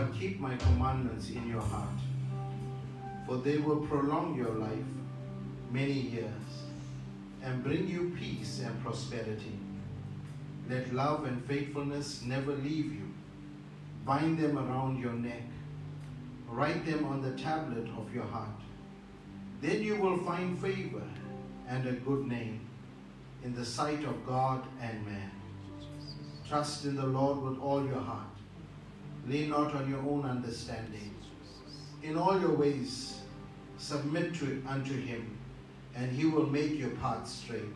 but keep my commandments in your heart, for they will prolong your life many years and bring you peace and prosperity. Let love and faithfulness never leave you. Bind them around your neck. Write them on the tablet of your heart. Then you will find favor and a good name in the sight of God and man. Trust in the Lord with all your heart. Lean not on your own understanding. In all your ways, submit to it unto him, and he will make your path straight.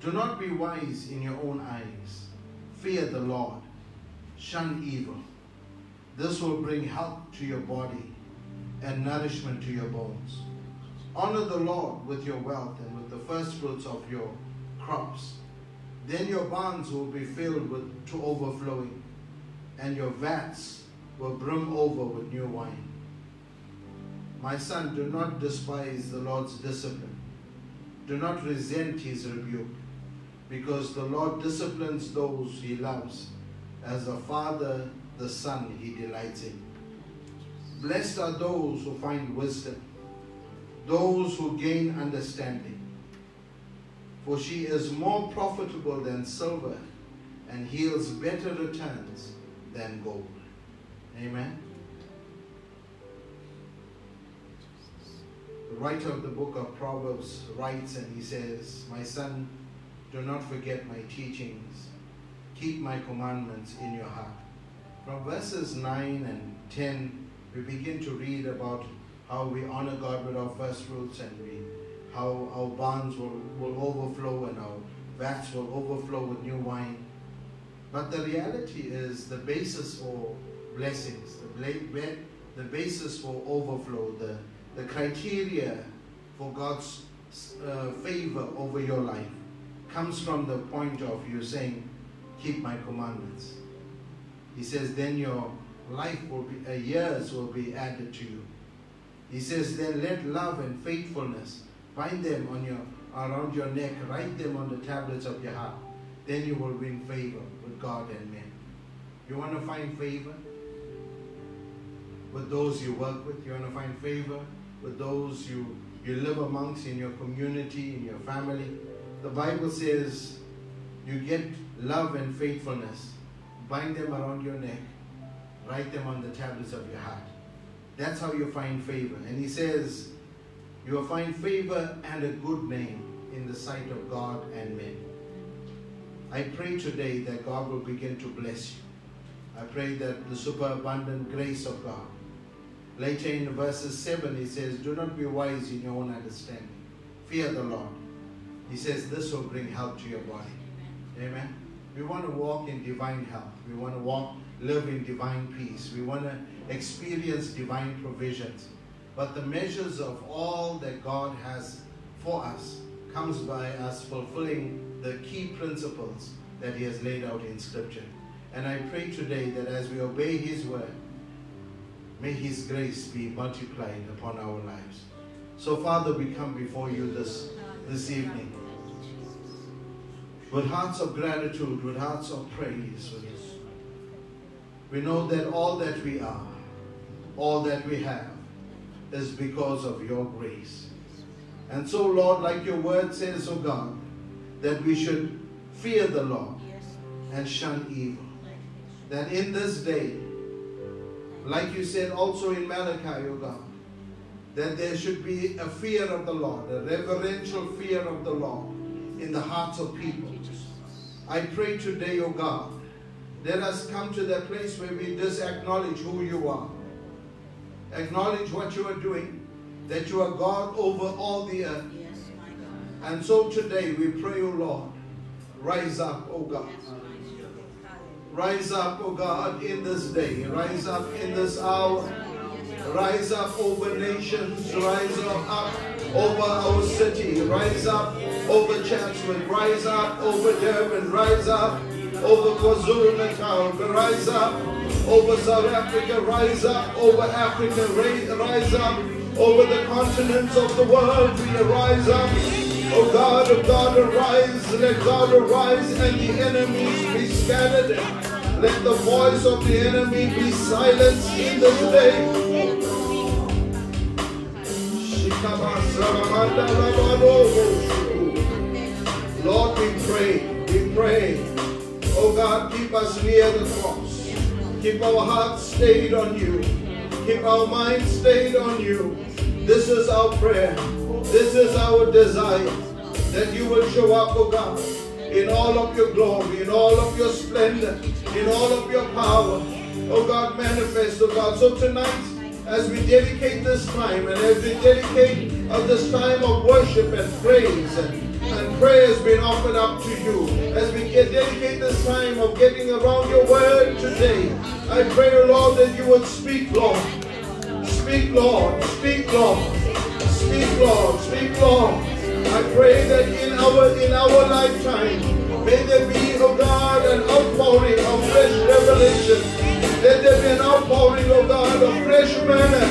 Do not be wise in your own eyes. Fear the Lord. Shun evil. This will bring health to your body and nourishment to your bones. Honor the Lord with your wealth and with the first fruits of your crops. Then your barns will be filled with to overflowing, and your vats will brim over with new wine. My son, do not despise the Lord's discipline. Do not resent his rebuke, because the Lord disciplines those he loves, as a father the son he delights in. Blessed are those who find wisdom, those who gain understanding. For she is more profitable than silver and yields better returns than gold. Amen. The writer of the book of Proverbs writes and he says, My son, do not forget my teachings. Keep my commandments in your heart. From verses 9 and 10, we begin to read about how we honor God with our first fruits and we how our barns will, will overflow and our vats will overflow with new wine. But the reality is the basis for blessings, the, the basis for overflow, the, the criteria for God's uh, favor over your life comes from the point of you saying, Keep my commandments. He says, Then your life will be, uh, years will be added to you. He says, Then let love and faithfulness bind them on your around your neck, write them on the tablets of your heart. Then you will win favor with God and men. You want to find favor with those you work with. You want to find favor with those you, you live amongst in your community, in your family. The Bible says you get love and faithfulness. Bind them around your neck. Write them on the tablets of your heart. That's how you find favor. And he says, you will find favor and a good name in the sight of God and men. I pray today that God will begin to bless you. I pray that the superabundant grace of God. Later in verses 7, he says, Do not be wise in your own understanding. Fear the Lord. He says, This will bring health to your body. Amen. We want to walk in divine health. We want to walk, live in divine peace. We want to experience divine provisions. But the measures of all that God has for us comes by us fulfilling the key principles that He has laid out in Scripture. And I pray today that as we obey His word, may His grace be multiplied upon our lives. So, Father, we come before you this, this evening with hearts of gratitude, with hearts of praise. We know that all that we are, all that we have, is because of your grace. And so, Lord, like your word says, oh God, that we should fear the Lord and shun evil. That in this day, like you said also in Malachi, oh God, that there should be a fear of the Lord, a reverential fear of the Lord in the hearts of people. I pray today, oh God, let us come to that place where we just acknowledge who you are. Acknowledge what you are doing, that you are God over all the earth. And so today we pray, O Lord, rise up, O God. Rise up, O God, in this day. Rise up in this hour. Rise up over nations. Rise up, over our city. Rise up over Chatsworth. Rise up over Durban. Rise up over KwaZulu Natal. Rise up over South Africa, rise up over Africa, rise up over the continents of the world, we arise up. Oh God, oh God, arise, let God arise and the enemies be scattered. Let the voice of the enemy be silenced in this day. Lord, we pray, we pray. O God, keep us near the cross. Keep our hearts stayed on you. Keep our minds stayed on you. This is our prayer. This is our desire. That you will show up, oh God, in all of your glory, in all of your splendor, in all of your power. Oh God, manifest, oh God. So tonight, as we dedicate this time and as we dedicate of this time of worship and praise and, and prayers being offered up to you, as we get, dedicate this time of getting around your word today, I pray, Lord, that you would speak, Lord. Speak, Lord. Speak, Lord. Speak, Lord. Speak, Lord. I pray that in our in our lifetime, may there be, oh God, an outpouring of fresh revelation let there be an outpouring, oh God, of fresh manna.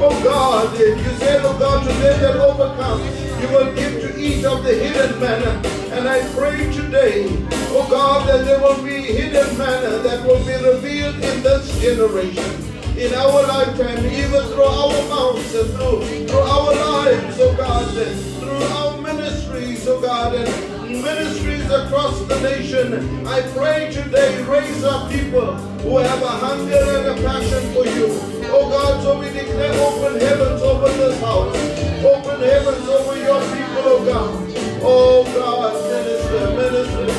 Oh God, if you said, oh God, to them that overcome, you will give to each of the hidden manna. And I pray today, oh God, that there will be hidden manna that will be revealed in this generation in our lifetime, even through our mouths and through, through our lives, oh God, and through our ministries, oh God, and ministries across the nation. I pray today, raise up people who have a hunger and a passion for you. Oh God, so we declare open heavens over this house. Open heavens over your people, oh God. Oh God, minister, minister, minister.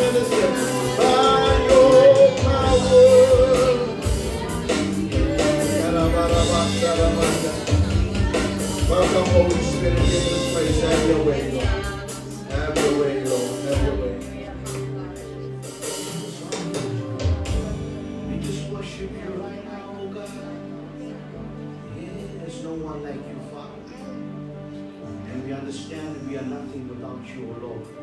Welcome, in this place. Lord. Lord. We just worship you right now, oh God. There's no one like you, Father. And we understand that we are nothing without you, oh Lord.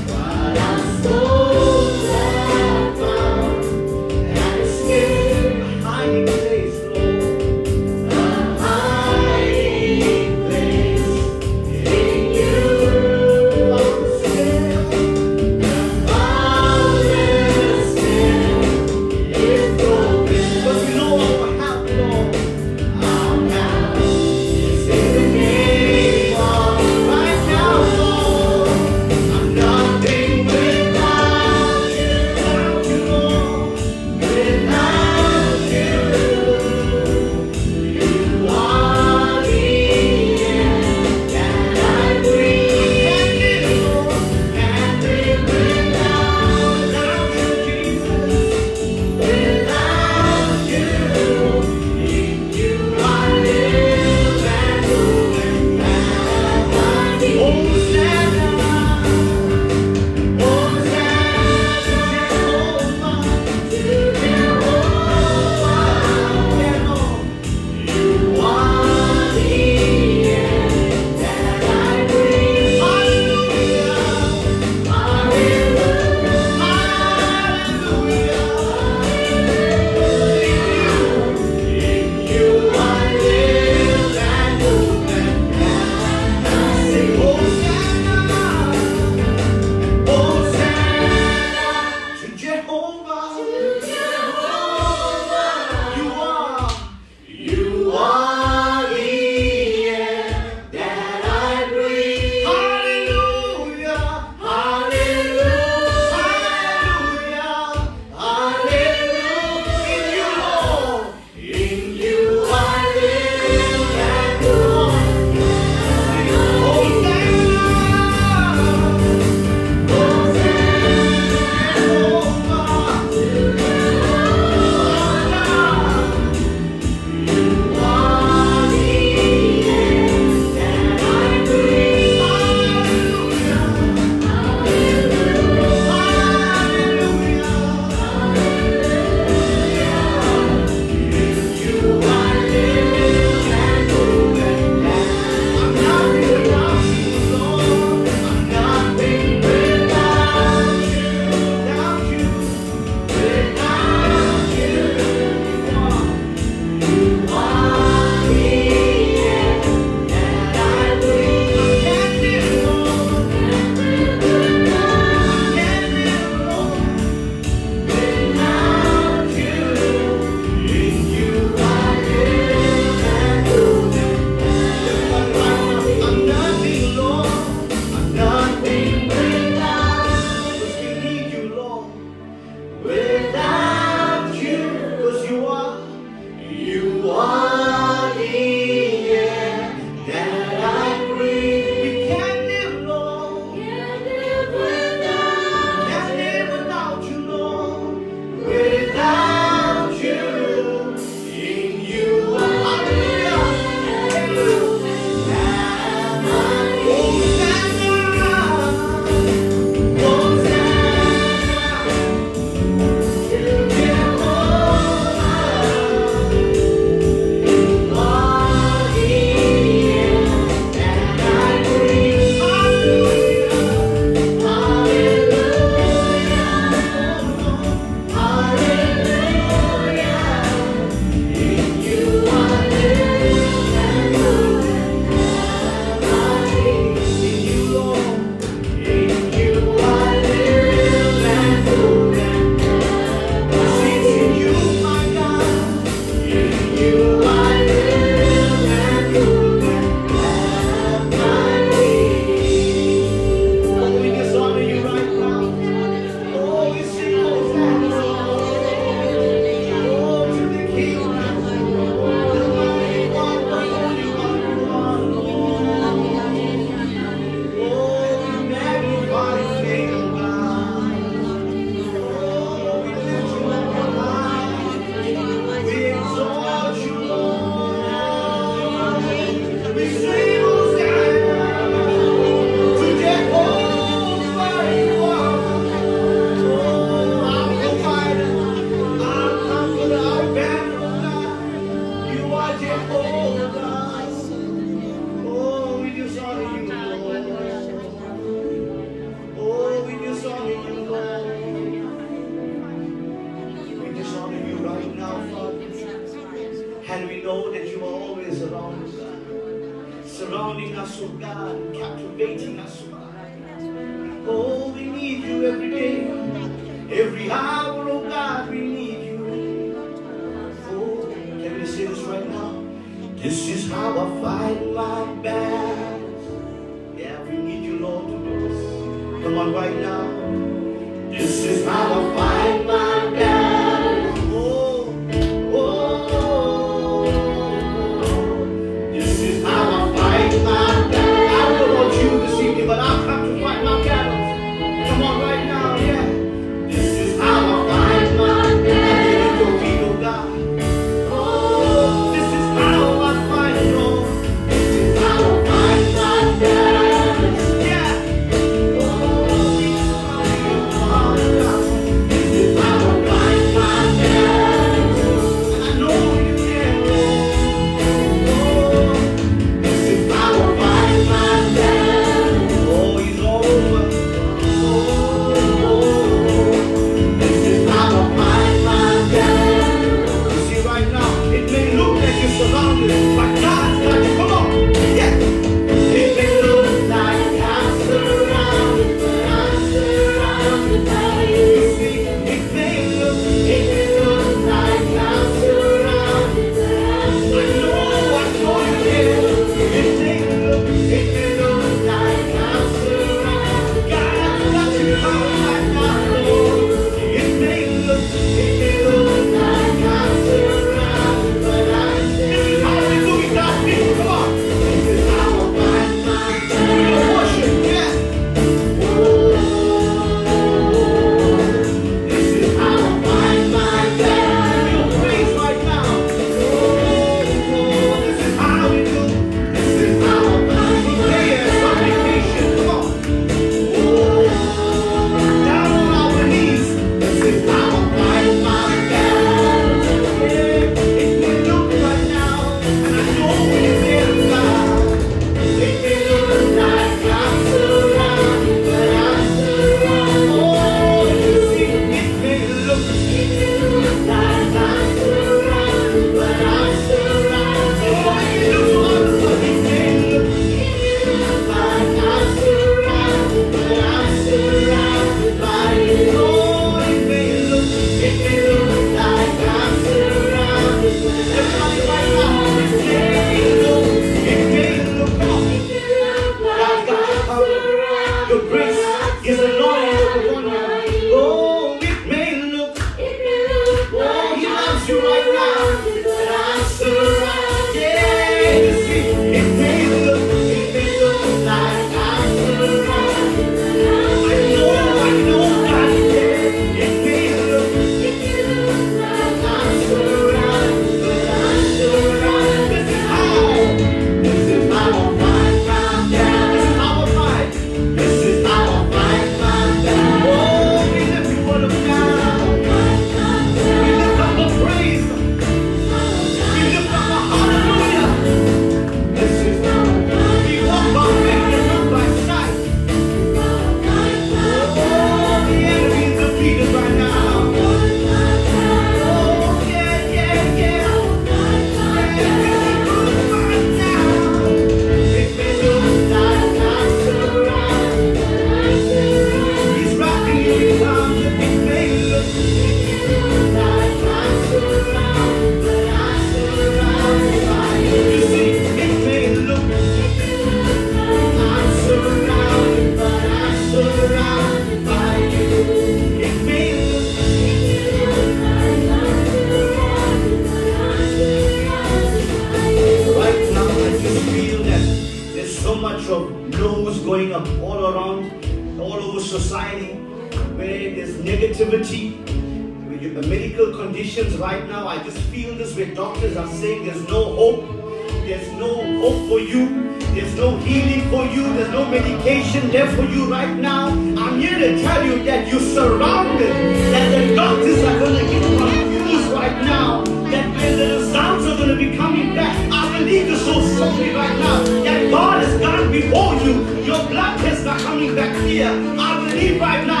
you right now. I'm here to tell you that you're surrounded, that the doctors are going to get confused right now, that the sounds are going to be coming back. I believe you so strongly right now that God has gone before you. Your blood tests are coming back here. I believe right now.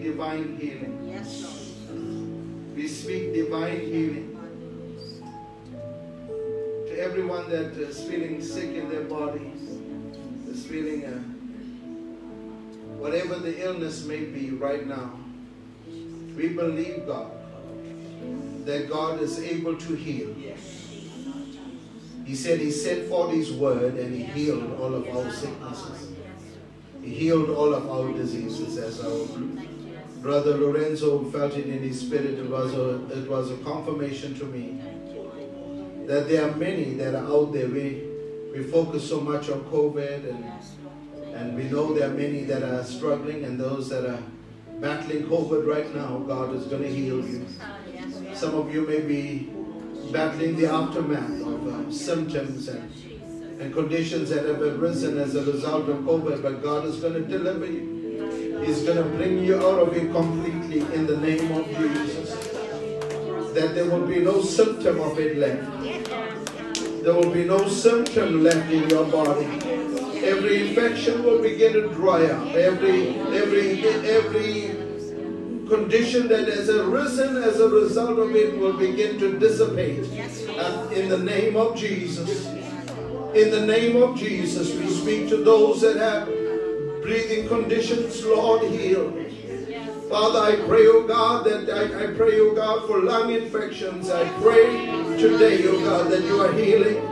Speak divine healing. Yes. We speak divine healing to everyone that is feeling sick in their bodies, is feeling uh, whatever the illness may be right now. We believe, God, that God is able to heal. He said He sent forth His word and He healed all of our sicknesses. He healed all of our diseases as our brother Lorenzo felt it in his spirit. It was a, it was a confirmation to me that there are many that are out there. We, we focus so much on COVID and, and we know there are many that are struggling and those that are battling COVID right now, God is going to heal you. Some of you may be battling the aftermath of uh, symptoms and, and conditions that have arisen as a result of COVID, but God is going to deliver you. He's going to bring you out of it completely in the name of Jesus. That there will be no symptom of it left. There will be no symptom left in your body. Every infection will begin to dry up. Every every every condition that has arisen as a result of it will begin to dissipate. And in the name of Jesus. In the name of Jesus, we speak to those that have breathing conditions, Lord, heal. Father, I pray, oh God, that I, I pray, oh God, for lung infections. I pray today, oh God, that you are healing.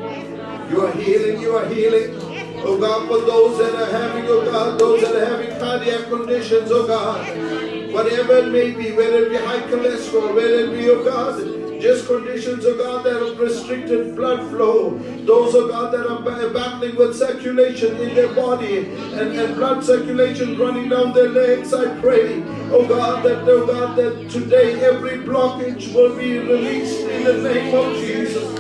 You are healing, you are healing. Oh God, for those that are having, oh God, those that are having cardiac conditions, oh God, whatever it may be, whether it be high cholesterol, whether it be, oh God, just conditions, oh God, that have restricted blood flow. Those, oh God, that are battling with circulation in their body and, and blood circulation running down their legs. I pray, oh God, that, oh God, that today every blockage will be released in the name of Jesus.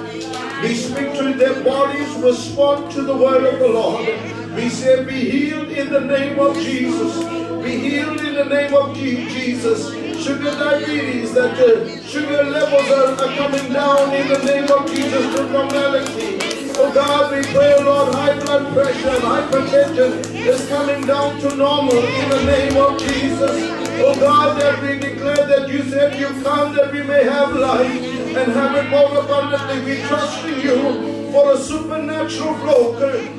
We speak to their bodies, respond to the word of the Lord. We say, be healed in the name of Jesus. Be healed in the name of Jesus. Sugar diabetes, that the sugar levels are, are coming down in the name of Jesus to normality. Oh God, we pray, Lord, high blood pressure and hypertension is coming down to normal in the name of Jesus. Oh God, that we declare that you said you come that we may have life and have it more abundantly. We trust in you for a supernatural flow.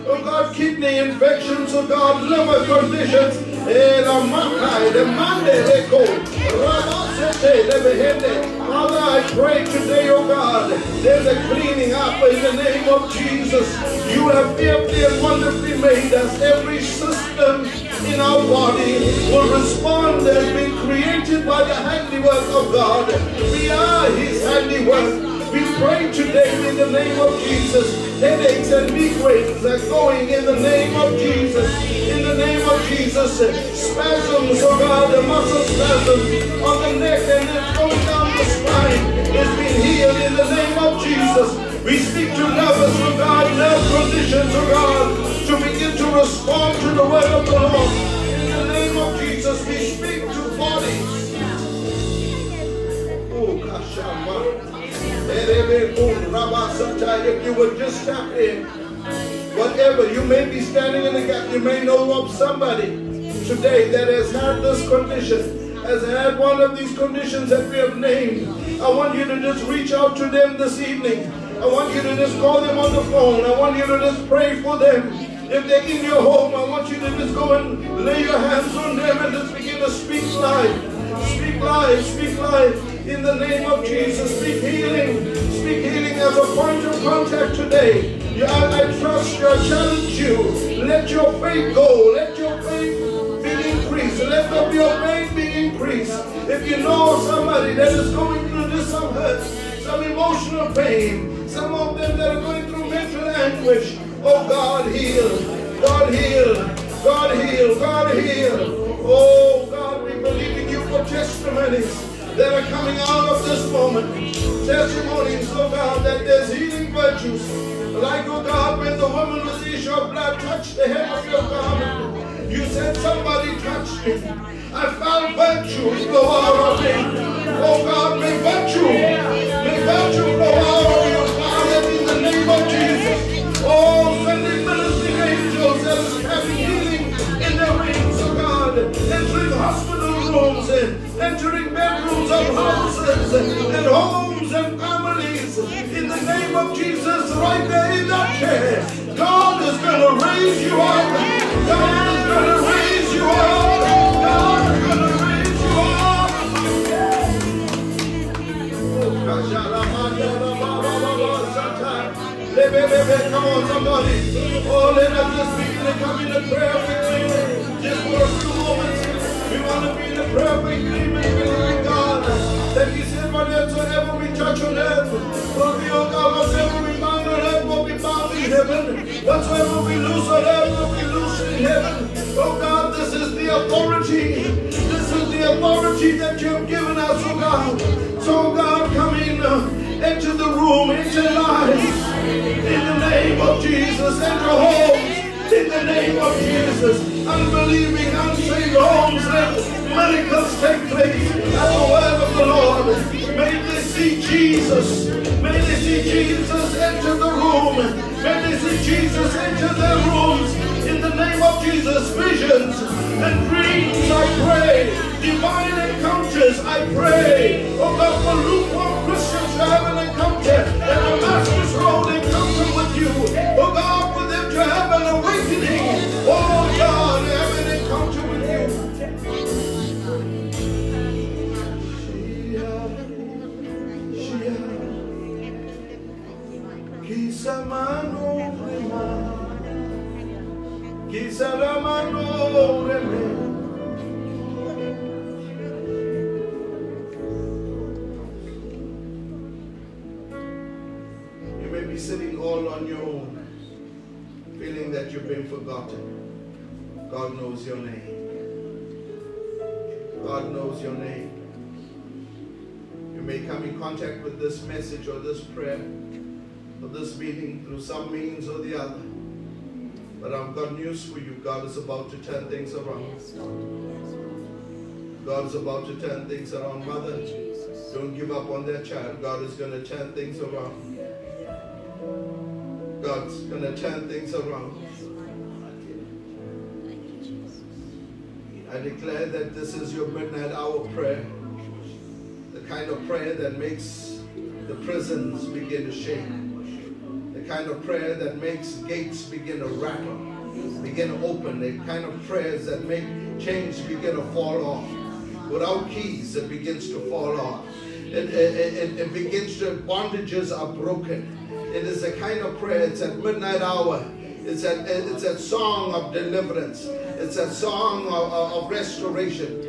Oh God, kidney infections, oh God, liver conditions. Eh, la makai, the mande, le ko. Rabasete, le behende. Father, I pray today, oh God, there's a cleaning up in the name of Jesus. You have fearfully and wonderfully made us. Every system in our body will respond as being created by the handiwork of God. We are His handiwork. We pray today in the name of Jesus. Headaches and migraines are going in the name of Jesus. In the name of Jesus. Eh, spasms, oh God, the muscle spasms on the neck and then going down the spine is being healed in the name of Jesus. We speak to nervous, oh God, nerve conditions, oh God, to begin to respond to the word of the Lord. In the name of Jesus, we speak to bodies. Oh, Kashama. If you would just tap in, whatever, you may be standing in the gap, you may know of somebody today that has had this condition, has had one of these conditions that we have named. I want you to just reach out to them this evening. I want you to just call them on the phone. I want you to just pray for them. If they're in your home, I want you to just go and lay your hands on them and just begin to speak life. Speak life, speak life. In the name of Jesus, speak healing. Speak healing as a point of contact today. I, I trust you, I challenge you. Let your faith go. Let your faith be increased. Let the, your faith be increased. If you know somebody that is going through this, some hurt, some emotional pain, some of them that are going through mental anguish, oh God, heal. God, heal. God, heal. God, heal. Oh God, we believe in you for testimonies that are coming out of this moment. Testimonies, oh God, that there's healing virtues. Like, oh God, when the woman with the issue of blood touched the hem of your garment, you said, somebody touched me. I found virtue flow out of me. Oh God, may virtue, may virtue flow out of your Father in the name of Jesus. Oh, sending ministering angels that is having healing in their wings, oh God, entering hospital rooms and entering bedrooms of houses and homes and families in the name of Jesus right there in that chair. God is going to raise you up. God is going to raise you up. God is going to raise you up. Come on, somebody. Oh, let us just begin to come into prayer with Just for want to be in a prayer with agreement with God. That He said, whatever we touch on earth will be on God. Whatever we bind on earth will be bound in heaven. Whatsoever we loose on earth will be loosed in heaven. Oh God, this is the authority. This is the authority that you have given us, oh God. So God, come in, uh, enter the room, enter lives. In the name of Jesus, enter homes. The name of Jesus, unbelieving, unsaved homes, let miracles take place at the word of the Lord. May they see Jesus. May they see Jesus enter the room. May they see Jesus enter their rooms. In the name of Jesus, visions and dreams, I pray. Divine encounters, I pray. Oh God, for lukewarm Christians to have an encounter, an Damascus Road You may be sitting all on your own, feeling that you've been forgotten. God knows your name. God knows your name. You may come in contact with this message or this prayer or this meeting through some means or the other. But I've got news for you. God is about to turn things around. God is about to turn things around. Mother, don't give up on that child. God is going to turn things around. God's going to turn things around. I declare that this is your midnight hour prayer. The kind of prayer that makes the prisons begin to shake. Kind of prayer that makes gates begin to rattle, begin to open. The kind of prayers that make chains begin to fall off. Without keys, it begins to fall off. it, it, it, it begins to, bondages are broken. It is a kind of prayer, it's at midnight hour. It's a, it's a song of deliverance. It's a song of, of restoration.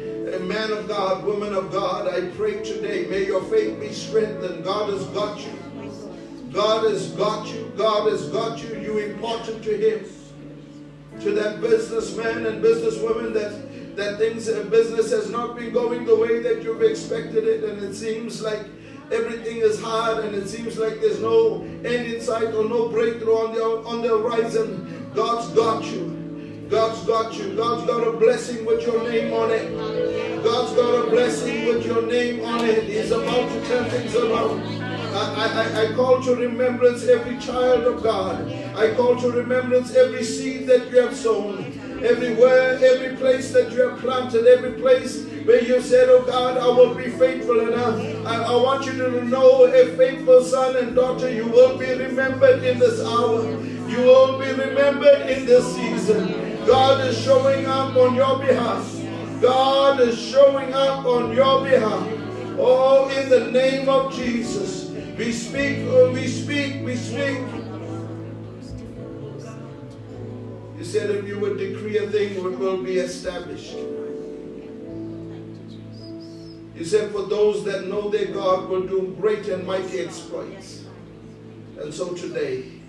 Man of God, woman of God, I pray today, may your faith be strengthened. God has got you. God has got you. God has got you. You important to Him. To that businessman and businesswoman that that things uh, business has not been going the way that you've expected it, and it seems like everything is hard, and it seems like there's no end in sight or no breakthrough on the on the horizon. God's got you. God's got you. God's got a blessing with your name on it. God's got a blessing with your name on it. He's about to turn things around. I, I, I call to remembrance every child of God. I call to remembrance every seed that you have sown. Everywhere, every place that you have planted, every place where you said, Oh God, I will be faithful. And I, I want you to know, a faithful son and daughter, you will be remembered in this hour. You will be remembered in this season. God is showing up on your behalf. God is showing up on your behalf. Oh, in the name of Jesus. We speak, oh, we speak, we speak. You said if you would decree a thing, it will be established. You said for those that know their God will do great and mighty exploits. And so today,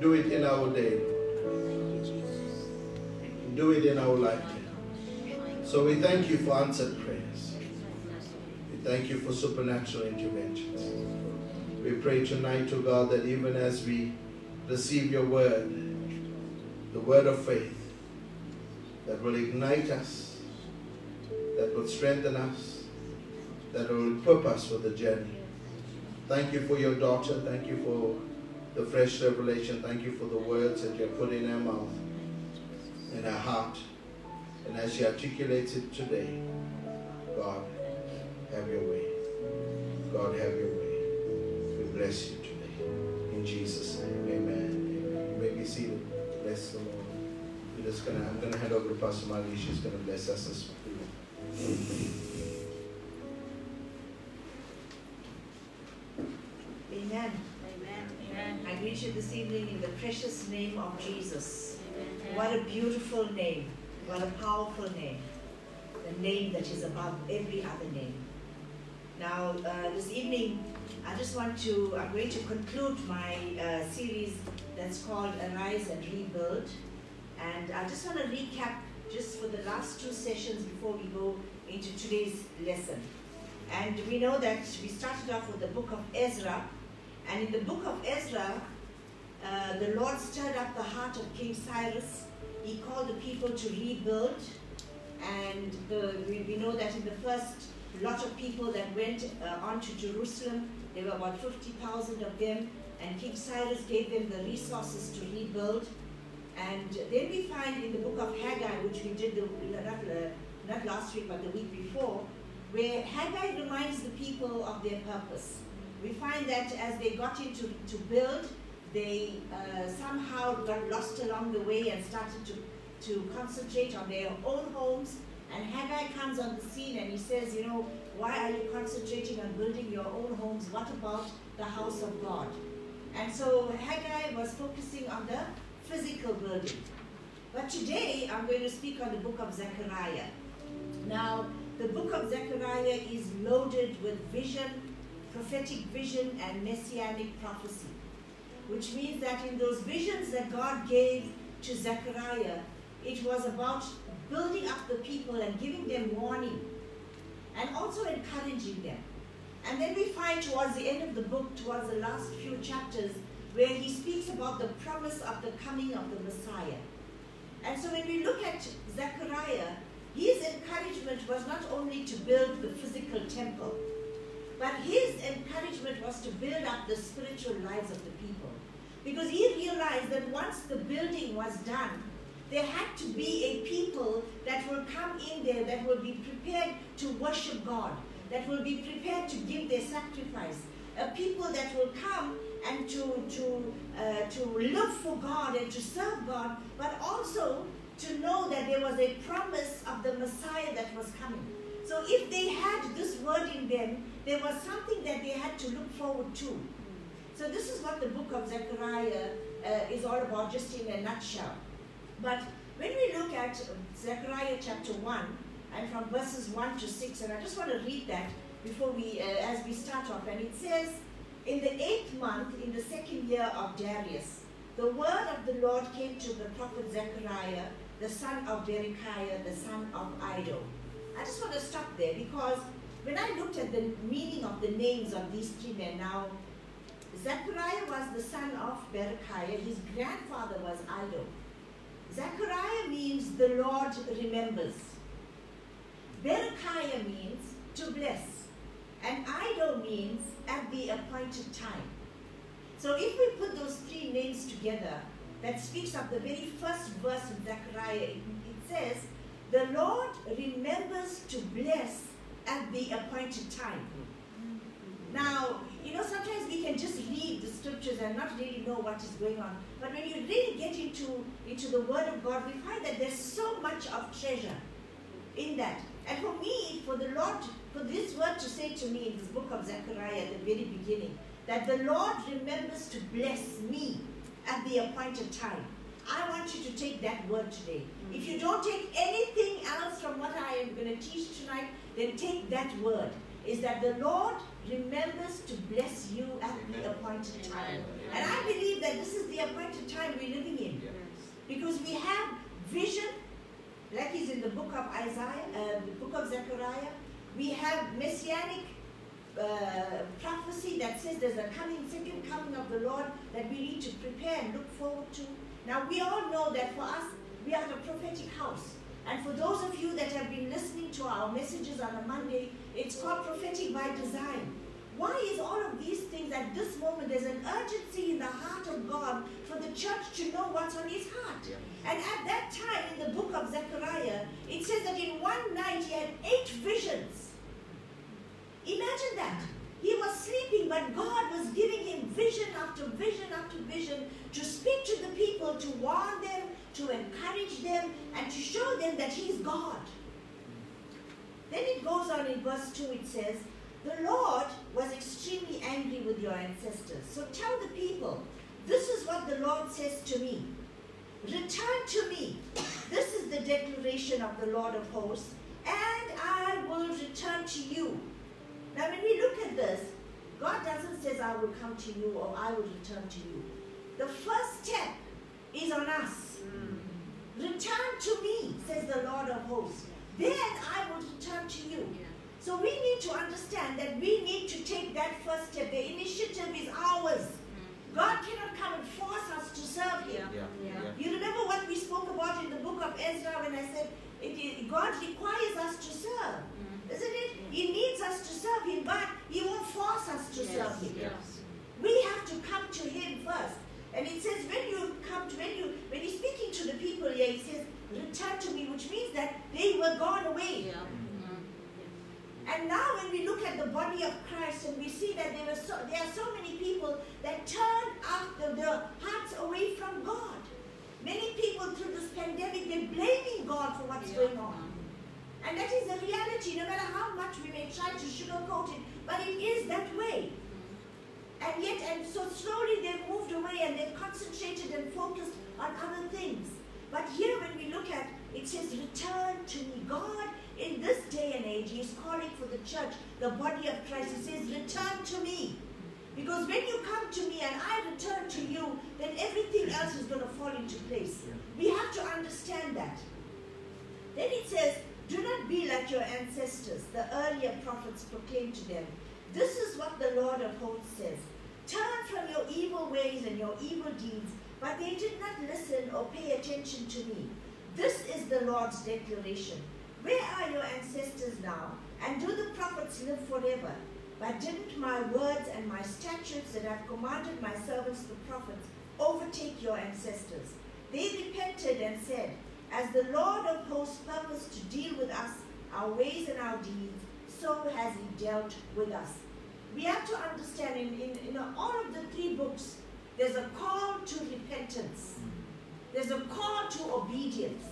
do it in our day. Do it in our life. So we thank you for answered prayers. We thank you for supernatural interventions. We pray tonight, to God, that even as we receive your word, the word of faith, that will ignite us, that will strengthen us, that will equip us for the journey. Thank you for your daughter. Thank you for the fresh revelation. Thank you for the words that you have put in her mouth, in her heart. And as she articulates it today, God, have your way. God, have your way bless you today. In Jesus' name, amen. amen. You may be seated. Bless the Lord. We're just gonna, I'm going to hand over to Pastor Marley. She's going to bless us this Amen. Amen. Amen. I greet you this evening in the precious name of Jesus. Amen. What a beautiful name. What a powerful name. The name that is above every other name. Now, uh, this evening, I just want to, I'm going to conclude my uh, series that's called Arise and Rebuild. And I just want to recap just for the last two sessions before we go into today's lesson. And we know that we started off with the book of Ezra. And in the book of Ezra, uh, the Lord stirred up the heart of King Cyrus. He called the people to rebuild. And the, we, we know that in the first lot of people that went uh, on to Jerusalem, there were about 50,000 of them, and King Cyrus gave them the resources to rebuild. And then we find in the book of Haggai, which we did the, not, uh, not last week but the week before, where Haggai reminds the people of their purpose. We find that as they got into to build, they uh, somehow got lost along the way and started to, to concentrate on their own homes. And Haggai comes on the scene and he says, you know, why are you concentrating on building your own homes? What about the house of God? And so Haggai was focusing on the physical building. But today I'm going to speak on the book of Zechariah. Now, the book of Zechariah is loaded with vision, prophetic vision, and messianic prophecy, which means that in those visions that God gave to Zechariah, it was about building up the people and giving them warning and also encouraging them. And then we find towards the end of the book, towards the last few chapters, where he speaks about the promise of the coming of the Messiah. And so when we look at Zechariah, his encouragement was not only to build the physical temple, but his encouragement was to build up the spiritual lives of the people. Because he realized that once the building was done, there had to be a people that will come in there that will be prepared to worship God, that will be prepared to give their sacrifice. A people that will come and to, to, uh, to live for God and to serve God, but also to know that there was a promise of the Messiah that was coming. So if they had this word in them, there was something that they had to look forward to. So this is what the book of Zechariah uh, is all about, just in a nutshell. But when we look at Zechariah chapter 1, and from verses 1 to 6, and I just want to read that before we, uh, as we start off, and it says, In the eighth month, in the second year of Darius, the word of the Lord came to the prophet Zechariah, the son of Berechiah, the son of Iddo. I just want to stop there because when I looked at the meaning of the names of these three men, now Zechariah was the son of Berechiah, his grandfather was Iddo. Zechariah means the Lord remembers. Berechiah means to bless. And Iddo means at the appointed time. So if we put those three names together, that speaks of the very first verse of Zechariah, it, it says, The Lord remembers to bless at the appointed time. Now, you know, sometimes we can just read the scriptures and not really know what is going on. But when you really get into, into the Word of God, we find that there's so much of treasure in that. And for me, for the Lord, for this word to say to me in this book of Zechariah at the very beginning, that the Lord remembers to bless me at the appointed time. I want you to take that word today. Mm-hmm. If you don't take anything else from what I am going to teach tonight, then take that word. Is that the Lord remembers to bless you at the appointed time. And I believe that this is the appointed time we're living in. Because we have vision, like is in the book of Isaiah, uh, the book of Zechariah. We have messianic uh, prophecy that says there's a coming, second coming of the Lord that we need to prepare and look forward to. Now, we all know that for us, we are the prophetic house. And for those of you that have been listening to our messages on a Monday, it's called prophetic by design. Why is all of these things at this moment? There's an urgency in the heart of God for the church to know what's on his heart. And at that time in the book of Zechariah, it says that in one night he had eight visions. Imagine that. He was sleeping, but God was giving him vision after vision after vision to speak to the people, to warn them, to encourage them, and to show them that He's God. Then it goes on in verse 2, it says, The Lord was extremely angry with your ancestors. So tell the people, this is what the Lord says to me. Return to me. This is the declaration of the Lord of hosts, and I will return to you. Now, when we look at this, God doesn't say, I will come to you or I will return to you. The first step is on us. Mm. Return to me, says the Lord of hosts. Then I will return to you. So we need to understand that we need to take that first step. The initiative is ours. Mm-hmm. God cannot come and force us to serve Him. Yeah. Yeah. You remember what we spoke about in the book of Ezra when I said it, it- God requires us to serve, mm-hmm. isn't it? He needs us to serve Him, but He won't force us to serve Him. Yes. We have to come to Him first. And it says when you come to when you when He's speaking to the people here, He says, "Return to me," which means that they were gone away. Yeah. Mm-hmm. And now when we look at the body of Christ and we see that there, were so, there are so many people that turn after their hearts away from God. Many people through this pandemic, they're blaming God for what's going on. And that is the reality, no matter how much we may try to sugarcoat it, but it is that way. Mm-hmm. And yet, and so slowly they've moved away and they've concentrated and focused on other things. But here, when we look at it says, Return to me. God, in this day and age, is calling for the church, the body of Christ. He says, Return to me. Because when you come to me and I return to you, then everything else is going to fall into place. We have to understand that. Then it says, Do not be like your ancestors, the earlier prophets proclaimed to them. This is what the Lord of hosts says Turn from your evil ways and your evil deeds, but they did not listen or pay attention to me. This is the Lord's declaration. Where are your ancestors now? And do the prophets live forever? But didn't my words and my statutes that I've commanded my servants the prophets overtake your ancestors? They repented and said, As the Lord of hosts purposed to deal with us, our ways and our deeds, so has he dealt with us. We have to understand in, in, in all of the three books, there's a repentance. There's a call to obedience.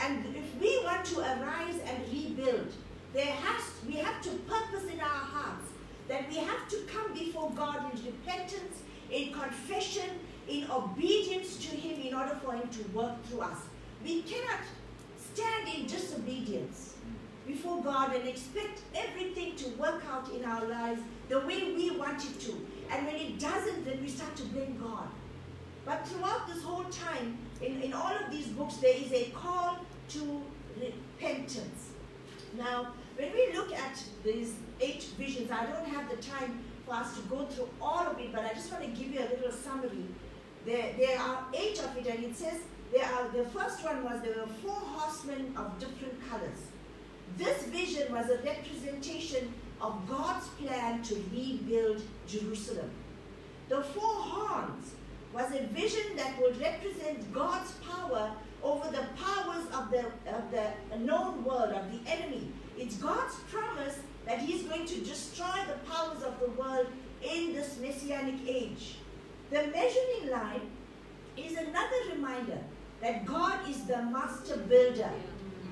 And if we want to arise and rebuild, there has we have to purpose in our hearts that we have to come before God in repentance, in confession, in obedience to Him in order for Him to work through us. We cannot stand in disobedience before God and expect everything to work out in our lives the way we want it to. And when it doesn't, then we start to blame God. But throughout this whole time, in, in all of these books, there is a call to repentance. Now, when we look at these eight visions, I don't have the time for us to go through all of it, but I just want to give you a little summary. There, there are eight of it, and it says there are the first one was there were four horsemen of different colors. This vision was a representation of God's plan to rebuild Jerusalem. The four horns was a vision that would represent God's power over the powers of the, of the known world, of the enemy. It's God's promise that He's going to destroy the powers of the world in this messianic age. The measuring line is another reminder that God is the master builder.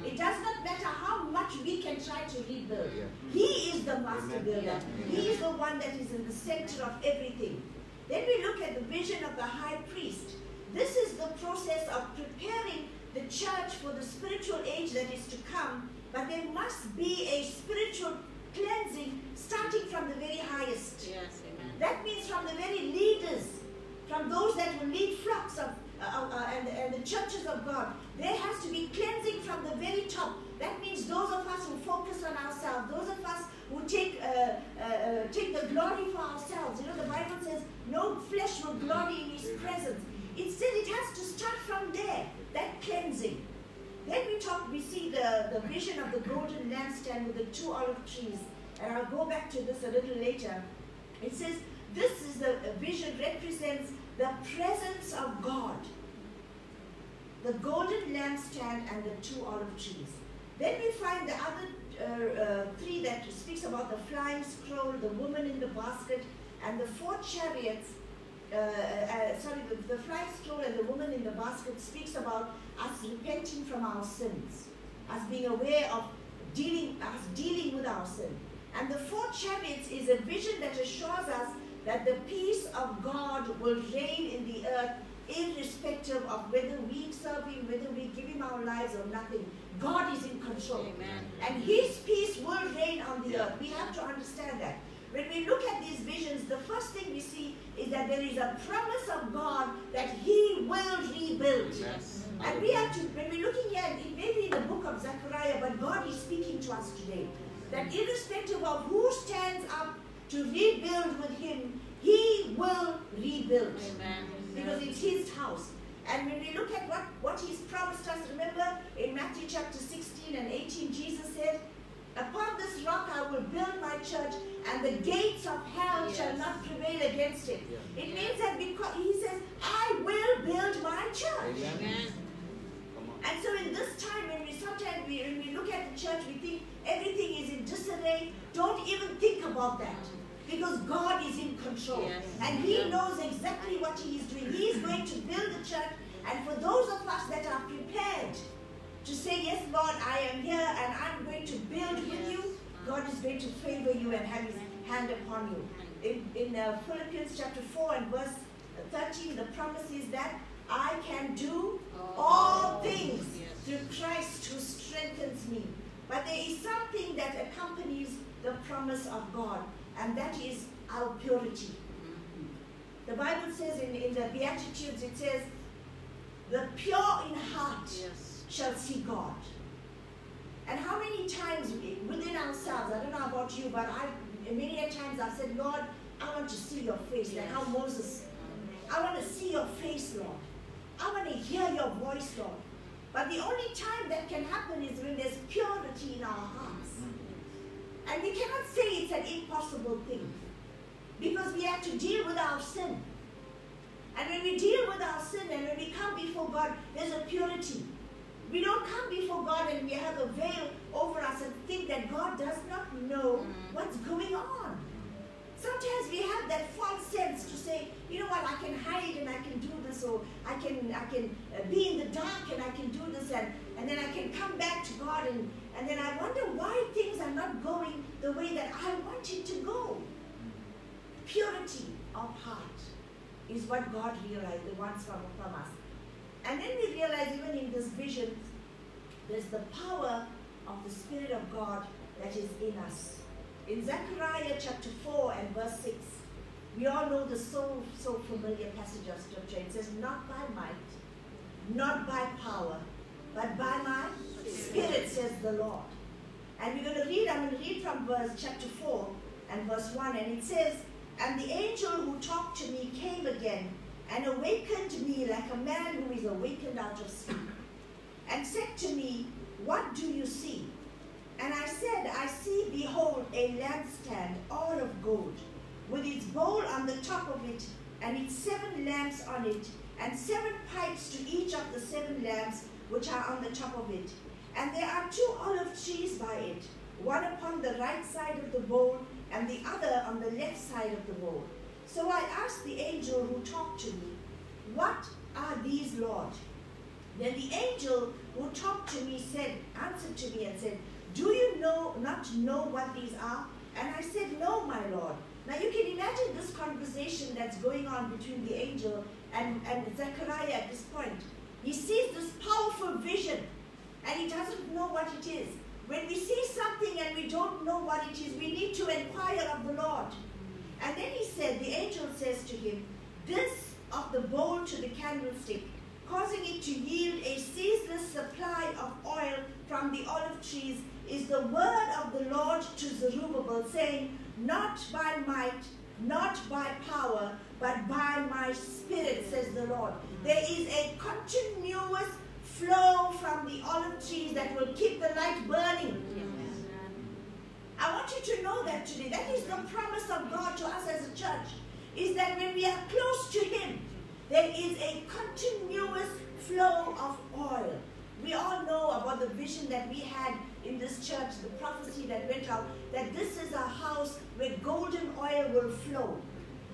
It does not matter how much we can try to rebuild. He is the master builder. He is the one that is in the center of everything. Then we look at the vision of the high priest. This is the process of preparing the church for the spiritual age that is to come, but there must be a spiritual cleansing starting from the very highest. Yes, amen. That means from the very leaders, from those that will lead flocks of uh, uh, and, and the churches of God. There has to be cleansing from the very top. That means those of us who focus on ourselves, those of us who take uh, uh, uh, take the glory for ourselves. You know, the Bible says, "No flesh will glory in His presence." It says it has to start from there. That cleansing. Then we talk. We see the the vision of the golden lampstand with the two olive trees, and I'll go back to this a little later. It says this is the a vision represents the presence of God, the golden lampstand, and the two olive trees. Then we find the other uh, uh, three that speaks about the flying scroll, the woman in the basket, and the four chariots. Uh, uh, sorry, the, the flying scroll and the woman in the basket speaks about us repenting from our sins, us being aware of dealing, us dealing with our sin. And the four chariots is a vision that assures us that the peace of God will reign in the earth irrespective of whether we serve Him, whether we give Him our lives or nothing. God is in control. Amen. And His peace will reign on the earth. We have to understand that. When we look at these visions, the first thing we see is that there is a promise of God that He will rebuild. Yes. And we have to, when we're looking at it may be in the book of Zechariah, but God is speaking to us today. That irrespective of who stands up to rebuild with Him, He will rebuild. Amen. Because it's His house. And when we look at what, what He's promised us, remember in Matthew chapter 16 and 18, Jesus said, Upon this rock I will build my church, and the gates of hell shall not prevail against it. Yeah. It means that because He says, I will build my church. Amen. And so in this time when we sometimes we, when we look at the church, we think everything is in disarray. Don't even think about that. Because God is in control. Yes. And He Yeah. knows exactly what He is doing. He is going to build the church. And for those of us that are prepared to say, Yes, Lord, I am here and I'm going to build with you, God is going to favor you and have His hand upon you. In, in uh, Philippians chapter 4 and verse 13, the promise is that I can do all things through Christ who strengthens me. But there is something that accompanies the promise of God, and that is our purity. The Bible says in, in the Beatitudes, it says, the pure in heart Yes. Shall see God. And how many times within ourselves, I don't know about you, but I many a times I've said, Lord, I want to see your face, like how Moses I want to see your face, Lord. I want to hear your voice, Lord. But the only time that can happen is when there's purity in our hearts. Mm-hmm. And we cannot say it's an impossible thing. Because we have to deal with our sin. And when we deal with our sin and when we come before God, there's a purity. We don't come before God and we have a veil over us and think that God does not know what's going on. Sometimes we have that false sense to say, you know what, I can hide and I can do this, or I can I can uh, be in the dark and I can do this, and, and then I can come back to God, and, and then I wonder why things are not going the way that I want it to go. Purity of heart is what God realized, wants from, from us. And then we realize even in this vision, there's the power of the Spirit of God that is in us. In Zechariah chapter 4 and verse 6, we all know the so, so familiar passage of scripture. It says, Not by might, not by power, but by my spirit, says the Lord. And we're going to read, I'm going to read from verse chapter 4 and verse 1, and it says, And the angel who talked to me came again and awakened me like a man who is awakened out of sleep, and said to me, What do you see? And I said, I see, behold, a lampstand all of gold, with its bowl on the top of it, and its seven lamps on it, and seven pipes to each of the seven lamps which are on the top of it. And there are two olive trees by it, one upon the right side of the bowl, and the other on the left side of the bowl. So I asked the angel who talked to me, What are these, Lord? Then the angel who talked to me said, answered to me and said, Do you know not know what these are? And I said, No, my Lord. Now you can imagine this conversation that's going on between the angel and, and Zechariah at this point. He sees this powerful vision and he doesn't know what it is. When we see something and we don't know what it is, we need to inquire of the Lord. And then he said, the angel says to him, This of the bowl to the candlestick, causing it to yield a ceaseless supply of oil from the olive trees, is the word of the Lord to Zerubbabel, saying, Not by might, not by power, but by my spirit, says the Lord. There is a continuous flow from the olive trees that will keep the light burning. I want you to know that today. That is the promise of God to us as a church. Is that when we are close to Him, there is a continuous flow of oil. We all know about the vision that we had in this church, the prophecy that went out, that this is a house where golden oil will flow.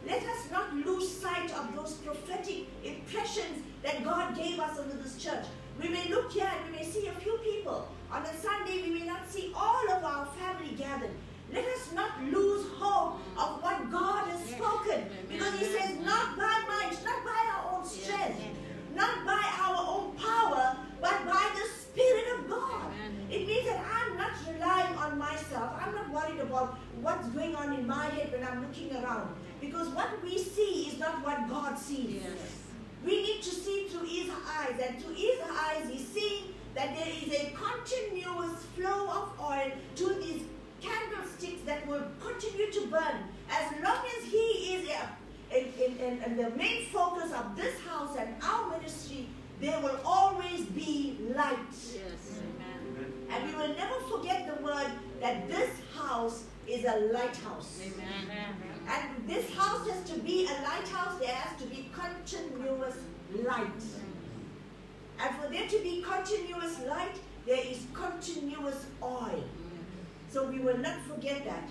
Let us not lose sight of those prophetic impressions that God gave us under this church. We may look here and we may see a few people. On a Sunday, we may not see all of our family gathered. Let us not lose hope of what God has spoken. Because He says, not by might, not by our own strength, not by our own power, but by the Spirit of God. It means that I'm not relying on myself. I'm not worried about what's going on in my head when I'm looking around. Because what we see is not what God sees. Yes. We need to see through his eyes, and through his eyes, he's seeing that there is a continuous flow of oil to these candlesticks that will continue to burn. As long as he is a, in, in, in, in the main focus of this house and our ministry, there will always be light. Yes. And we will never forget the word that this house is a lighthouse. Amen. And this house has to be a lighthouse, there has to be continuous light. And for there to be continuous light, there is continuous oil. So we will not forget that.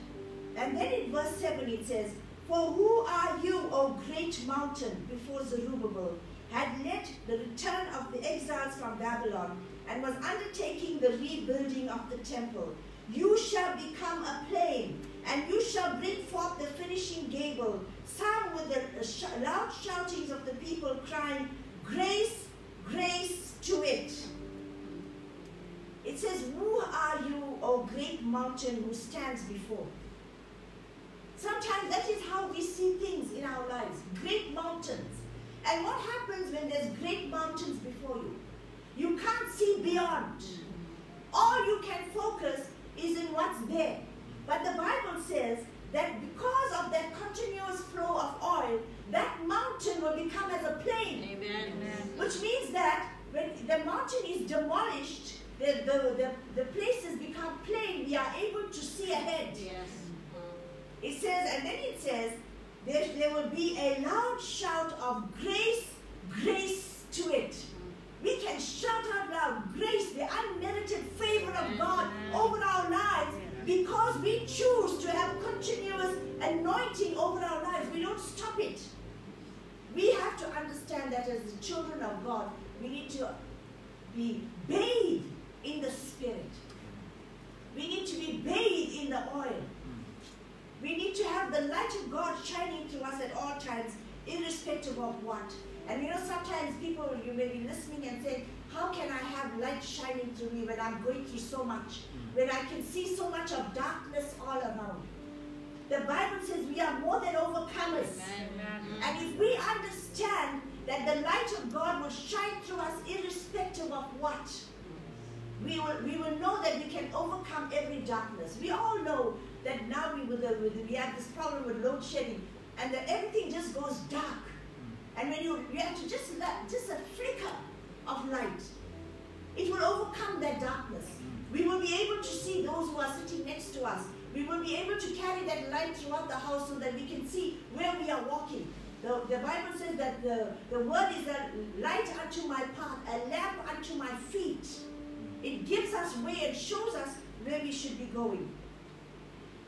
And then in verse 7 it says, For who are you, O great mountain, before Zerubbabel, had led the return of the exiles from Babylon, and was undertaking the rebuilding of the temple? You shall become a plain, and you shall bring forth the finishing gable, some with the loud shoutings of the people crying, Grace, grace to it. It says, Who are you, O great mountain who stands before? Sometimes that is how we see things in our lives great mountains. And what happens when there's great mountains before you? You can't see beyond. All you can focus is in what's there. But the Bible says that because of that continuous flow of oil, that mountain will become as a plain. Amen. Which means that when the mountain is demolished, the, the, the, the places become plain, we are able to see ahead. Yes. It says, and then it says, there, there will be a loud shout of grace, grace to it. We can shout out loud, grace, the unmerited favor of God over our lives because we choose to have continuous anointing over our lives. We don't stop it. We have to understand that as the children of God, we need to be bathed in the Spirit. We need to be bathed in the oil. We We need to have the light of God shining through us at all times, irrespective of what. And you know, sometimes people, you may be listening and saying, How can I have light shining through me when I'm going through so much? When I can see so much of darkness all around? The Bible says we are more than overcomers. And if we understand that the light of God will shine through us irrespective of what, we will, we will know that we can overcome every darkness. We all know that now we, with we have this problem with load shedding and that everything just goes dark. And when you, you have to just let, just a flicker of light, it will overcome that darkness. We will be able to see those who are sitting next to us. We will be able to carry that light throughout the house so that we can see where we are walking. The, the Bible says that the, the word is a light unto my path, a lamp unto my feet. It gives us way and shows us where we should be going.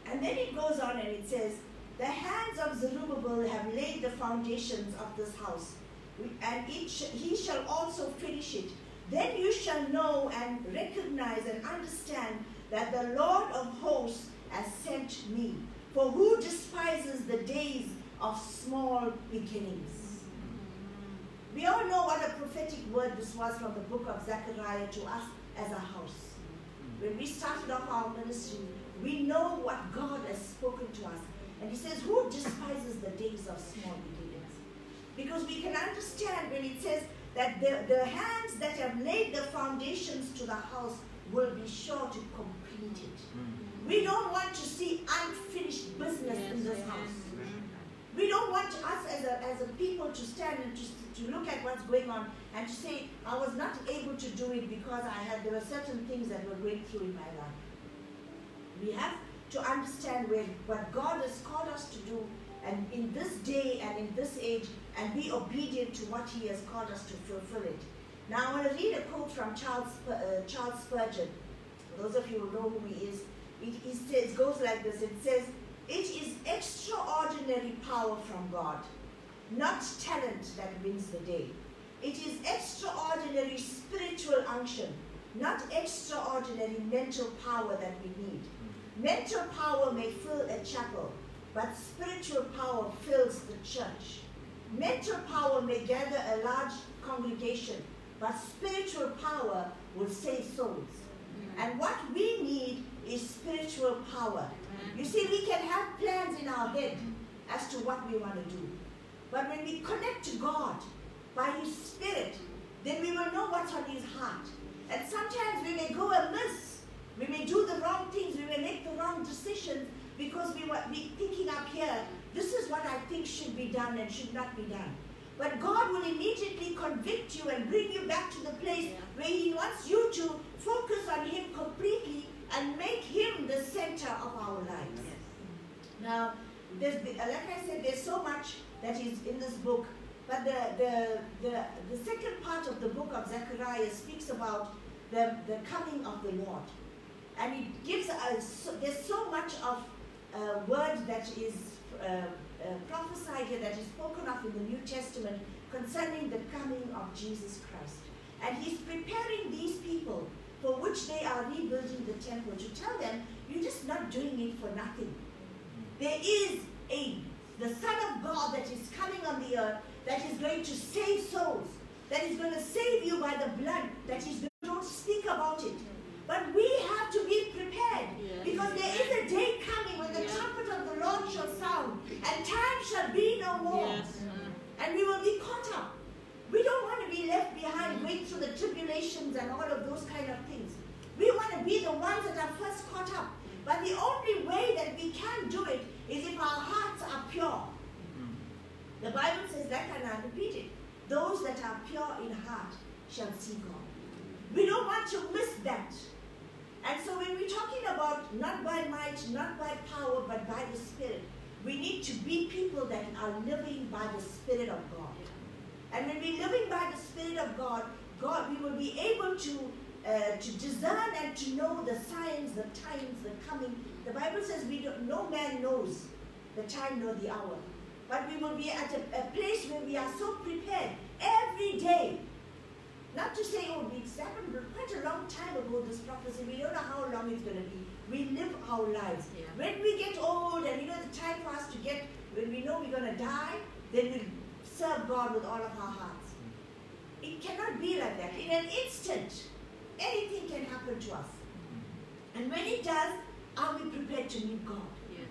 And then it goes on and it says, The hands of Zerubbabel have laid the foundations of this house, and sh- he shall also finish it. Then you shall know and recognize and understand that the Lord of hosts has sent me. For who despises the days of small beginnings? We all know what a prophetic word this was from the book of Zechariah to us as a house. When we started off our ministry, we know what God has spoken to us. And He says, Who despises the days of small beginnings? Because we can understand when it says that the, the hands that have laid the foundations to the house will be sure to complete it. Mm. We don't want to see unfinished business in this house. We don't want us as a, as a people to stand and to, to look at what's going on and to say, I was not able to do it because I had, there were certain things that were going through in my life. We have to understand where, what God has called us to do and in this day and in this age and be obedient to what He has called us to fulfill it. Now, I want to read a quote from Charles, uh, Charles Spurgeon. Those of you who know who he is, it, it says, goes like this. It says, it is extraordinary power from God, not talent that wins the day. It is extraordinary spiritual unction, not extraordinary mental power that we need. Mental power may fill a chapel, but spiritual power fills the church. Mental power may gather a large congregation, but spiritual power will save souls. And what we need is spiritual power. You see, we can have plans in our head as to what we want to do. But when we connect to God by His Spirit, then we will know what's on His heart. And sometimes we may go amiss. We may do the wrong things. We may make the wrong decisions because we were we thinking up here, this is what I think should be done and should not be done. But God will immediately convict you and bring you back to the place where He wants you to focus on Him completely and make Him the center of our lives. Now, there's, uh, like I said, there's so much that is in this book, but the, the, the, the second part of the book of Zechariah speaks about the, the coming of the Lord. And it gives us, so, there's so much of uh, word that is uh, uh, prophesied here, that is spoken of in the New Testament concerning the coming of Jesus Christ. And he's preparing these people for which they are rebuilding the temple to tell them, you're just not doing it for nothing. There is a the Son of God that is coming on the earth that is going to save souls, that is going to save you by the blood, that is don't speak about it. But we have to be prepared because there is a day coming when the trumpet of the Lord shall sound and time shall be no more. And we will be caught up. We don't want to be left behind mm. going through the tribulations and all of those kind of things. We want to be the ones that are first caught up. But the only way that we can do it is if our hearts are pure. Mm. The Bible says that, and I repeat it. Those that are pure in heart shall see God. We don't want to miss that. And so when we're talking about not by might, not by power, but by the Spirit, we need to be people that are living by the Spirit of God. And when we're living by the Spirit of God, God, we will be able to uh, to discern and to know the signs, the times, the coming. The Bible says we don't, no man knows the time nor the hour. But we will be at a, a place where we are so prepared every day. Not to say, oh, it's happened quite a long time ago, this prophecy. We don't know how long it's going to be. we live our lives. Yeah. When we get old and you know the time for us to get, when we know we're going to die, then we serve God with all of our hearts. It cannot be like that. In an instant, anything can happen to us. And when it does, are we prepared to meet God? Yes.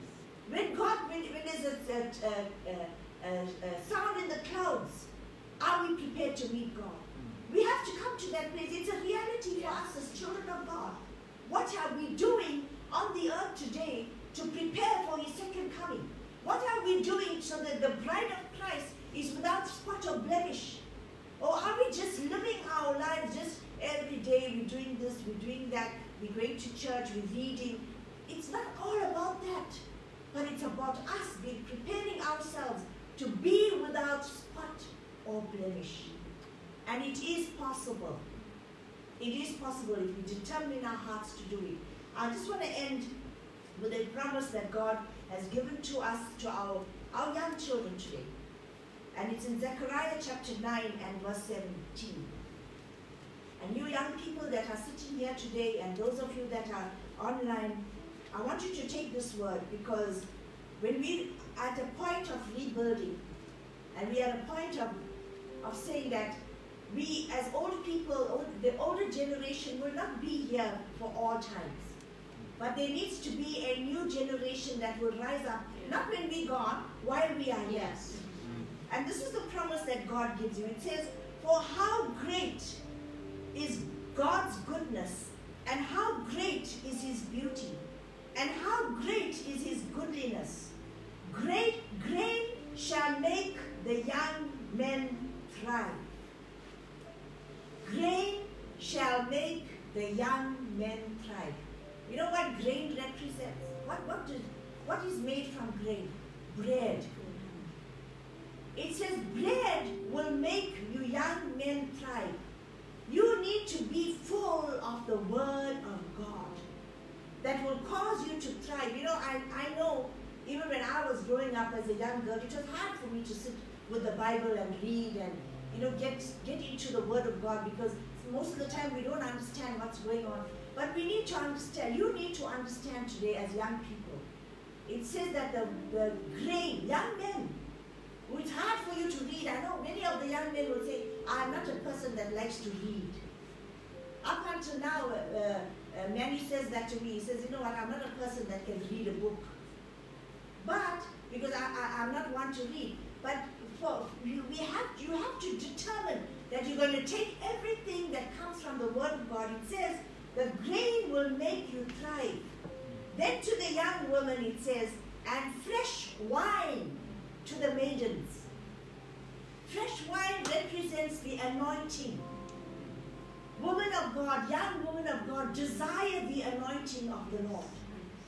When God, when, when there's a, a, a, a, sound in the clouds, are we prepared to meet God? We have to come to that place. It's a reality for us as children of God. What are we doing on the earth today to prepare for His second coming? What are we doing so that the bride of without spot or blemish? Or are we just living our lives just every day? We're doing this, we're doing that, we're going to church, we're reading. It's not all about that, but it's about us being preparing ourselves to be without spot or blemish. And it is possible. It is possible if we determine our hearts to do it. I just want to end with a promise that God has given to us, to our, our young children today. And it's in Zechariah chapter 9 and verse 17. And you young people that are sitting here today, and those of you that are online, I want you to take this word because when we are at a point of rebuilding, and we are at a point of, of saying that we as old people, old, the older generation will not be here for all times. But there needs to be a new generation that will rise up, not when we're gone, while we are here. Yes. And this is the promise that God gives you. It says, For how great is God's goodness, and how great is his beauty, and how great is his goodliness. Great grain shall make the young men thrive. Grain shall make the young men thrive. You know what grain represents? What, what, did, what is made from grain? Bread. It says, bread will make you young men thrive. You need to be full of the word of God that will cause you to thrive. You know, I, I know even when I was growing up as a young girl, it was hard for me to sit with the Bible and read and, you know, get, get into the word of God because most of the time we don't understand what's going on. But we need to understand, you need to understand today as young people. It says that the, the grain, young men, it's hard for you to read. I know many of the young men will say, I'm not a person that likes to read. Up until now, uh, uh, Manny says that to me. He says, you know what, I'm not a person that can read a book. But, because I, I'm not one to read, but for, you, we have, you have to determine that you're going to take everything that comes from the Word of God. It says, the grain will make you thrive. Then to the young woman it says, and fresh wine to the maidens. Fresh wine represents the anointing. Woman of God, young woman of God, desire the anointing of the Lord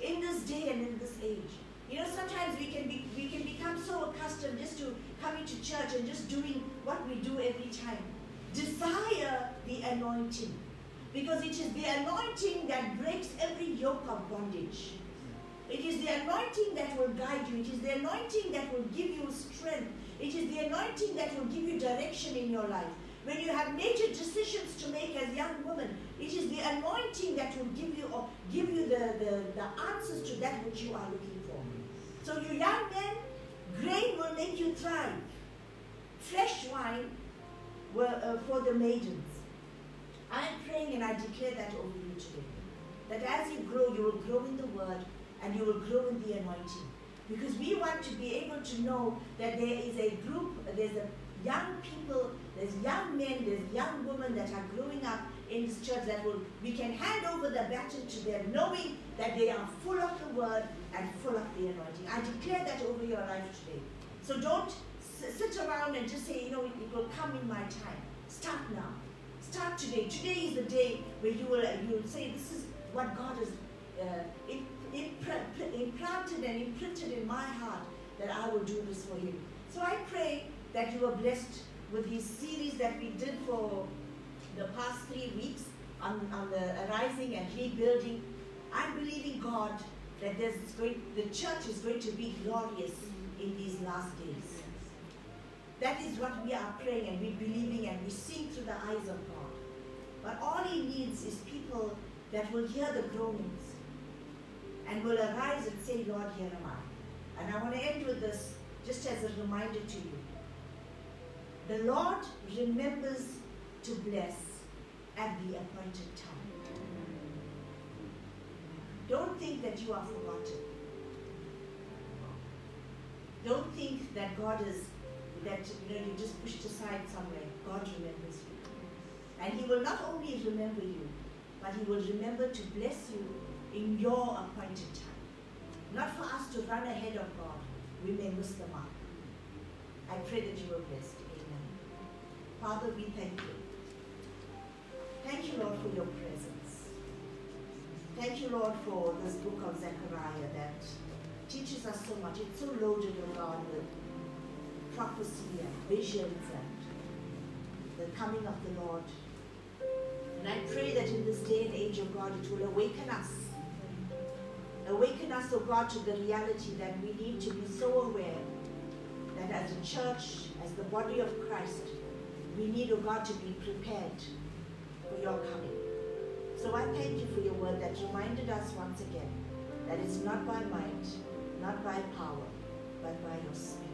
in this day and in this age. You know, sometimes we can be we can become so accustomed just to coming to church and just doing what we do every time. Desire the anointing. Because it is the anointing that breaks every yoke of bondage. It is the anointing that will guide you. It is the anointing that will give you strength. It is the anointing that will give you direction in your life. When you have major decisions to make as young women, it is the anointing that will give you or give you the, the, the answers to that which you are looking for. So you young men, grain will make you thrive. Fresh wine will, uh, for the maidens. I am praying and I declare that over you today. That as you grow, you will grow in the word and you will grow in the anointing. Because we want to be able to know that there is a group, there's a young people, there's young men, there's young women that are growing up in this church that will we can hand over the baton to them, knowing that they are full of the word and full of the anointing. I declare that over your life today. So don't sit around and just say, you know, it, it will come in my time. Start now. Start today. Today is the day where you will you will say, this is what God is. uh, impre- implanted and imprinted in my heart that I will do this for Him. So I pray that you are blessed with this series that we did for the past three weeks on, on the arising and rebuilding. I'm believing God that there's going, the church is going to be glorious in these last days. That is what we are praying and we're believing and we see through the eyes of God. But all He needs is people that will hear the groanings, and will arise and say, Lord, here am I. And I want to end with this just as a reminder to you. The Lord remembers to bless at the appointed time. Don't think that you are forgotten. Don't think that God is that you know you just pushed aside somewhere. God remembers you. And He will not only remember you, but He will remember to bless you in your appointed time. Not for us to run ahead of God. We may miss the mark. I pray that you will blessed. Amen. Father, we thank you. Thank you, Lord, for your presence. Thank you, Lord, for this book of Zechariah that teaches us so much. It's so loaded, oh God, with prophecy and visions and the coming of the Lord. And I pray that in this day and age, oh God, it will awaken us. Awaken us, oh God, to the reality that we need to be so aware that as a church, as the body of Christ, we need, oh God, to be prepared for your coming. So I thank you for your word that reminded us once again that it's not by might, not by power, but by your spirit.